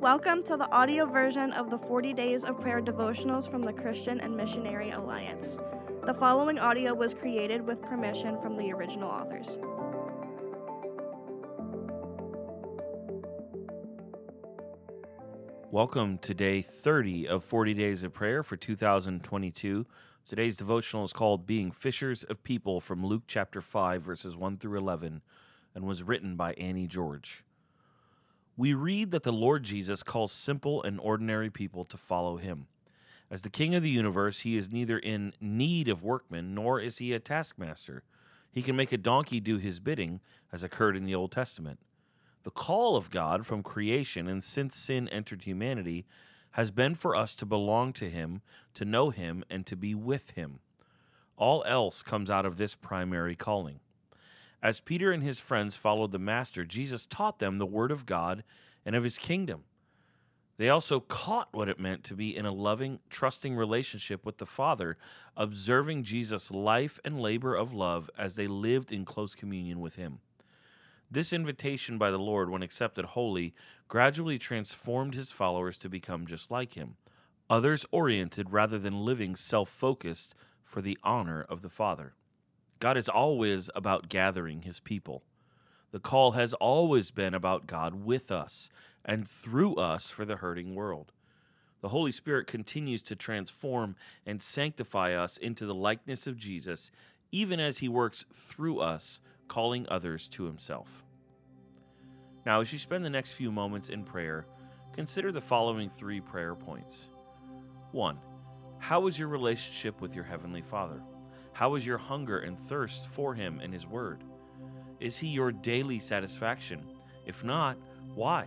Welcome to the audio version of the 40 Days of Prayer devotionals from the Christian and Missionary Alliance. The following audio was created with permission from the original authors. Welcome to day 30 of 40 Days of Prayer for 2022. Today's devotional is called Being Fishers of People from Luke chapter 5, verses 1 through 11, and was written by Annie George. We read that the Lord Jesus calls simple and ordinary people to follow him. As the King of the universe, he is neither in need of workmen nor is he a taskmaster. He can make a donkey do his bidding, as occurred in the Old Testament. The call of God from creation and since sin entered humanity has been for us to belong to Him, to know Him, and to be with Him. All else comes out of this primary calling. As Peter and his friends followed the Master, Jesus taught them the Word of God and of His kingdom. They also caught what it meant to be in a loving, trusting relationship with the Father, observing Jesus' life and labor of love as they lived in close communion with Him. This invitation by the Lord, when accepted wholly, gradually transformed his followers to become just like him, others oriented rather than living self focused for the honor of the Father. God is always about gathering his people. The call has always been about God with us and through us for the hurting world. The Holy Spirit continues to transform and sanctify us into the likeness of Jesus, even as he works through us calling others to himself. Now, as you spend the next few moments in prayer, consider the following three prayer points. 1. How is your relationship with your Heavenly Father? How is your hunger and thirst for Him and His Word? Is He your daily satisfaction? If not, why?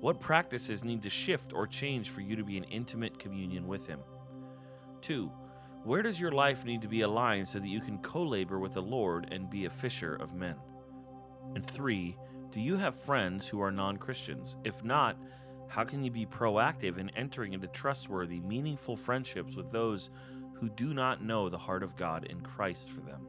What practices need to shift or change for you to be in intimate communion with Him? 2. Where does your life need to be aligned so that you can co labor with the Lord and be a fisher of men? And three, do you have friends who are non Christians? If not, how can you be proactive in entering into trustworthy, meaningful friendships with those who do not know the heart of God in Christ for them?